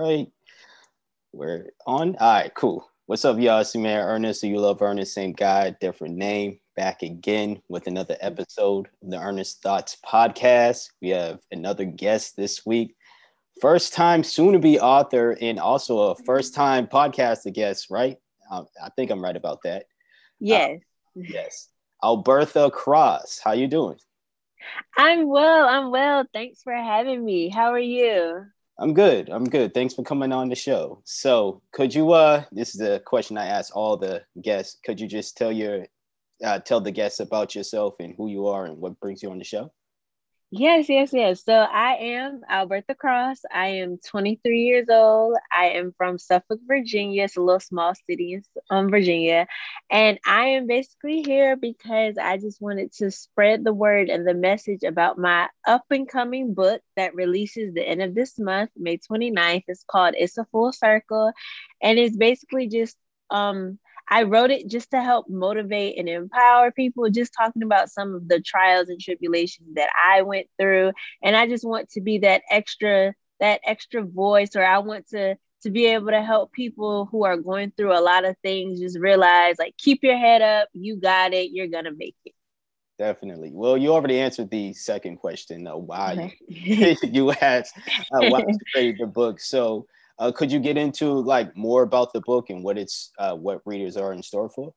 right. We're on. All right, cool. What's up, y'all? It's man Ernest. So you love Ernest, same guy, different name. Back again with another episode of the Ernest Thoughts podcast. We have another guest this week. First time soon to be author and also a first time podcast guest, right? Um, I think I'm right about that. Yes. Uh, yes. Albertha Cross. How you doing? I'm well. I'm well. Thanks for having me. How are you? I'm good. I'm good. Thanks for coming on the show. So, could you uh this is a question I ask all the guests. Could you just tell your uh, tell the guests about yourself and who you are and what brings you on the show? Yes, yes, yes. So I am Albertha Cross. I am 23 years old. I am from Suffolk, Virginia. It's a little small city in um, Virginia. And I am basically here because I just wanted to spread the word and the message about my up and coming book that releases the end of this month, May 29th. It's called It's a Full Circle. And it's basically just um I wrote it just to help motivate and empower people, just talking about some of the trials and tribulations that I went through. And I just want to be that extra, that extra voice, or I want to to be able to help people who are going through a lot of things just realize like keep your head up, you got it, you're gonna make it. Definitely. Well, you already answered the second question, though. Why you, you asked uh, why you created the book. So uh, could you get into like more about the book and what it's uh, what readers are in store for?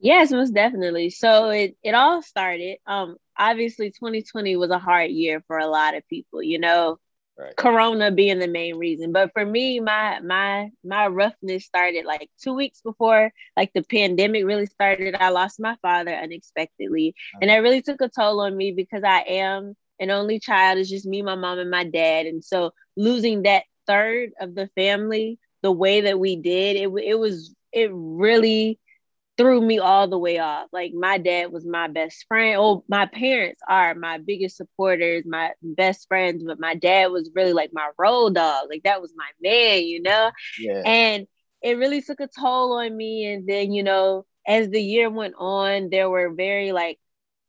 Yes, most definitely. So it it all started. Um, obviously, 2020 was a hard year for a lot of people. You know, right. Corona being the main reason. But for me, my my my roughness started like two weeks before like the pandemic really started. I lost my father unexpectedly, uh-huh. and that really took a toll on me because I am an only child. It's just me, my mom, and my dad, and so losing that third of the family the way that we did, it it was it really threw me all the way off. Like my dad was my best friend. Oh, my parents are my biggest supporters, my best friends, but my dad was really like my role dog. Like that was my man, you know? Yeah. And it really took a toll on me. And then, you know, as the year went on, there were very like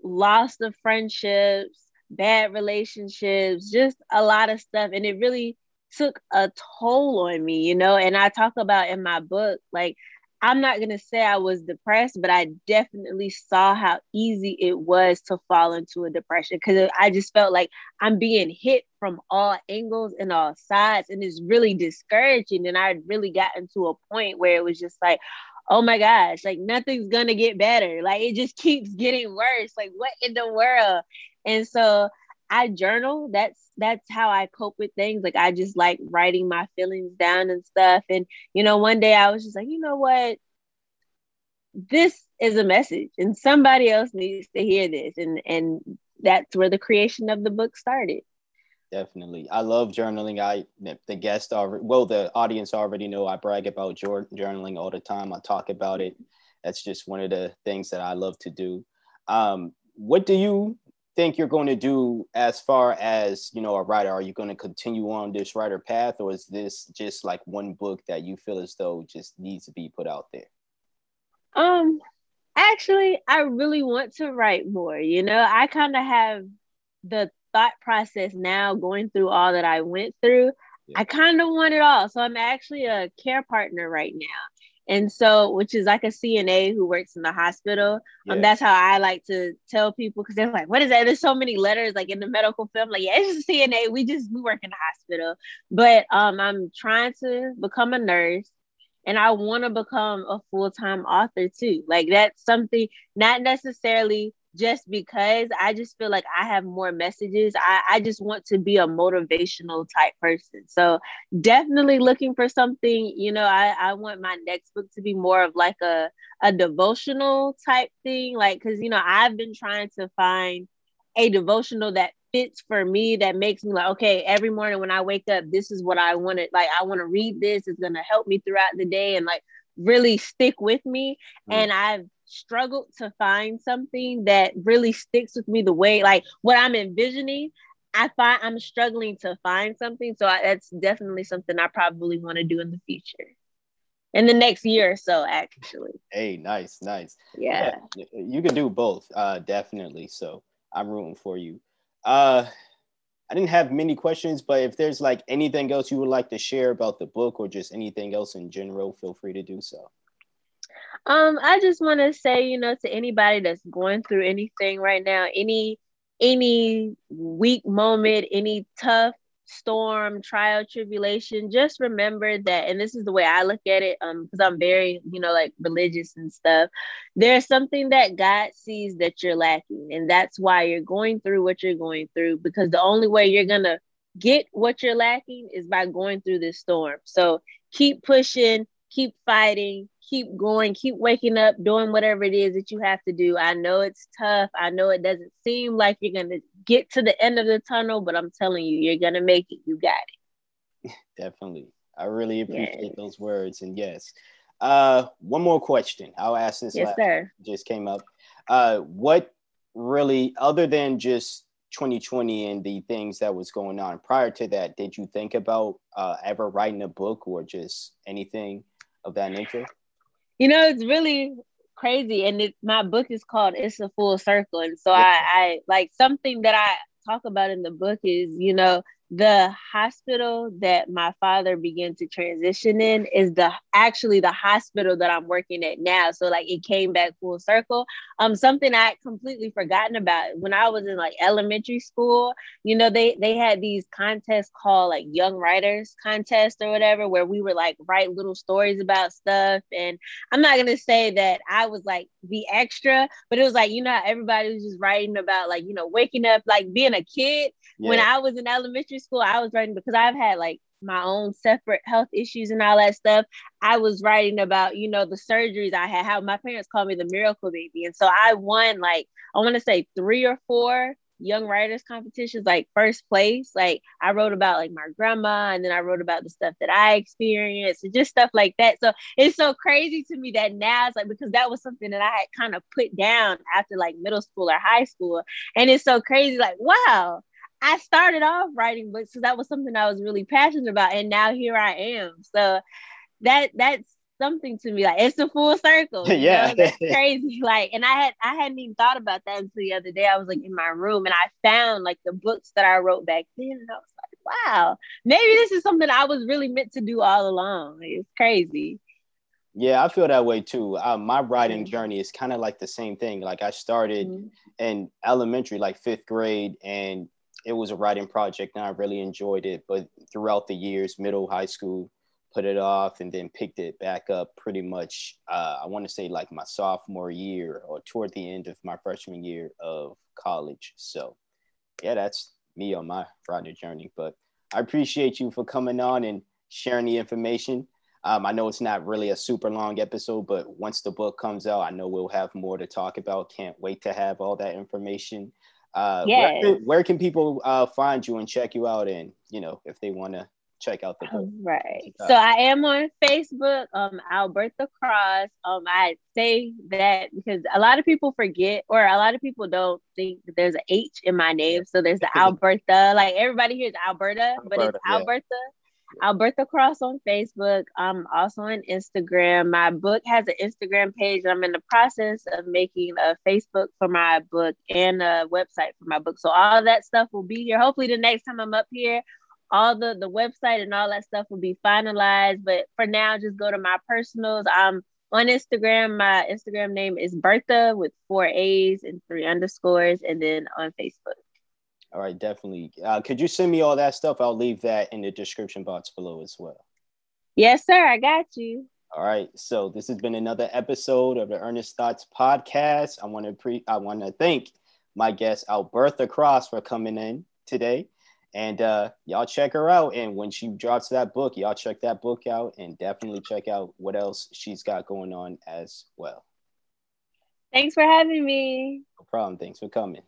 loss of friendships, bad relationships, just a lot of stuff. And it really took a toll on me, you know. And I talk about in my book, like, I'm not going to say I was depressed, but I definitely saw how easy it was to fall into a depression because I just felt like I'm being hit from all angles and all sides. And it's really discouraging. And I really gotten to a point where it was just like, oh my gosh, like nothing's going to get better. Like it just keeps getting worse. Like, what in the world? And so I journal. That's that's how I cope with things. Like I just like writing my feelings down and stuff. And you know, one day I was just like, you know what? This is a message and somebody else needs to hear this. And and that's where the creation of the book started. Definitely. I love journaling. I the guest already well, the audience already know I brag about journaling all the time. I talk about it. That's just one of the things that I love to do. Um, what do you think you're going to do as far as you know a writer? Are you going to continue on this writer path or is this just like one book that you feel as though just needs to be put out there? Um actually i really want to write more you know? I kind of have the thought process now going through all that i went through. Yeah. i kind of want it all so i'm actually a care partner right now and so, which is like a CNA who works in the hospital. Um, that's how I like to tell people because they're like, "What is that?" There's so many letters like in the medical field. like, yeah, it's a CNA. We just we work in the hospital. But um, I'm trying to become a nurse, and I want to become a full time author too. Like that's something not necessarily just because I just feel like I have more messages. I, I just want to be a motivational type person. So definitely looking for something, you know, I, I want my next book to be more of like a, a devotional type thing. Like, cause you know, I've been trying to find a devotional that fits for me that makes me like, okay, every morning when I wake up, this is what I wanted like, I want to read this. It's gonna help me throughout the day and like really stick with me. Mm. And I've struggled to find something that really sticks with me the way like what I'm envisioning. I find I'm struggling to find something. So I, that's definitely something I probably want to do in the future. In the next year or so, actually. Hey, nice, nice. Yeah. yeah you can do both, uh, definitely. So I'm rooting for you. Uh I didn't have many questions, but if there's like anything else you would like to share about the book or just anything else in general, feel free to do so. Um, I just want to say, you know, to anybody that's going through anything right now, any any weak moment, any tough storm, trial, tribulation, just remember that, and this is the way I look at it, um, because I'm very, you know, like religious and stuff. There's something that God sees that you're lacking, and that's why you're going through what you're going through, because the only way you're gonna get what you're lacking is by going through this storm. So keep pushing, keep fighting, keep going, keep waking up, doing whatever it is that you have to do. I know it's tough. I know it doesn't seem like you're going to get to the end of the tunnel, but I'm telling you, you're going to make it. You got it. Definitely. I really appreciate yes. those words. And yes, uh, one more question. I'll ask this. Yes, sir. Just came up. Uh, what really, other than just 2020 and the things that was going on prior to that, did you think about uh, ever writing a book or just anything of that nature? You know, it's really crazy. And it, my book is called It's a Full Circle. And so I, I like something that I talk about in the book is, you know, the hospital that my father began to transition in is the actually the hospital that I'm working at now. So like it came back full circle. Um, something I had completely forgotten about when I was in like elementary school. You know, they they had these contests called like Young Writers Contest or whatever, where we were like write little stories about stuff. And I'm not gonna say that I was like the extra, but it was like you know everybody was just writing about like you know waking up like being a kid. Yeah. When I was in elementary school, I was writing because I've had like my own separate health issues and all that stuff. I was writing about, you know, the surgeries I had, how my parents called me the miracle baby. And so I won like, I want to say three or four young writers competitions, like first place. Like I wrote about like my grandma and then I wrote about the stuff that I experienced and just stuff like that. So it's so crazy to me that now it's like, because that was something that I had kind of put down after like middle school or high school. And it's so crazy, like, wow I started off writing books because that was something I was really passionate about, and now here I am. So that that's something to me. Like it's a full circle. yeah, know? that's crazy. Like, and I had I hadn't even thought about that until the other day. I was like in my room and I found like the books that I wrote back then, and I was like, wow, maybe this is something I was really meant to do all along. It's crazy. Yeah, I feel that way too. Uh, my writing mm-hmm. journey is kind of like the same thing. Like I started mm-hmm. in elementary, like fifth grade, and it was a writing project and I really enjoyed it. But throughout the years, middle, high school, put it off and then picked it back up pretty much, uh, I want to say like my sophomore year or toward the end of my freshman year of college. So, yeah, that's me on my writing journey. But I appreciate you for coming on and sharing the information. Um, I know it's not really a super long episode, but once the book comes out, I know we'll have more to talk about. Can't wait to have all that information. Uh, yes. where, where can people uh, find you and check you out and you know if they want to check out the book? Right. So i am on facebook um albertha cross. Um i say that because a lot of people forget or a lot of people don't think that there's an h in my name. So there's the alberta. Like everybody hears alberta, alberta but it's yeah. albertha Albertha Cross on Facebook. I'm also on Instagram. My book has an Instagram page. I'm in the process of making a Facebook for my book and a website for my book. So all that stuff will be here. Hopefully the next time I'm up here, all the the website and all that stuff will be finalized. But for now, just go to my personals. I'm on Instagram. My Instagram name is Bertha with four A's and three underscores, and then on Facebook. All right, definitely. Uh, could you send me all that stuff? I'll leave that in the description box below as well. Yes, sir. I got you. All right. So this has been another episode of the Earnest Thoughts podcast. I want to pre I want to thank my guest Albertha Cross for coming in today. And uh, y'all check her out. And when she drops that book, y'all check that book out and definitely check out what else she's got going on as well. Thanks for having me. No problem. Thanks for coming.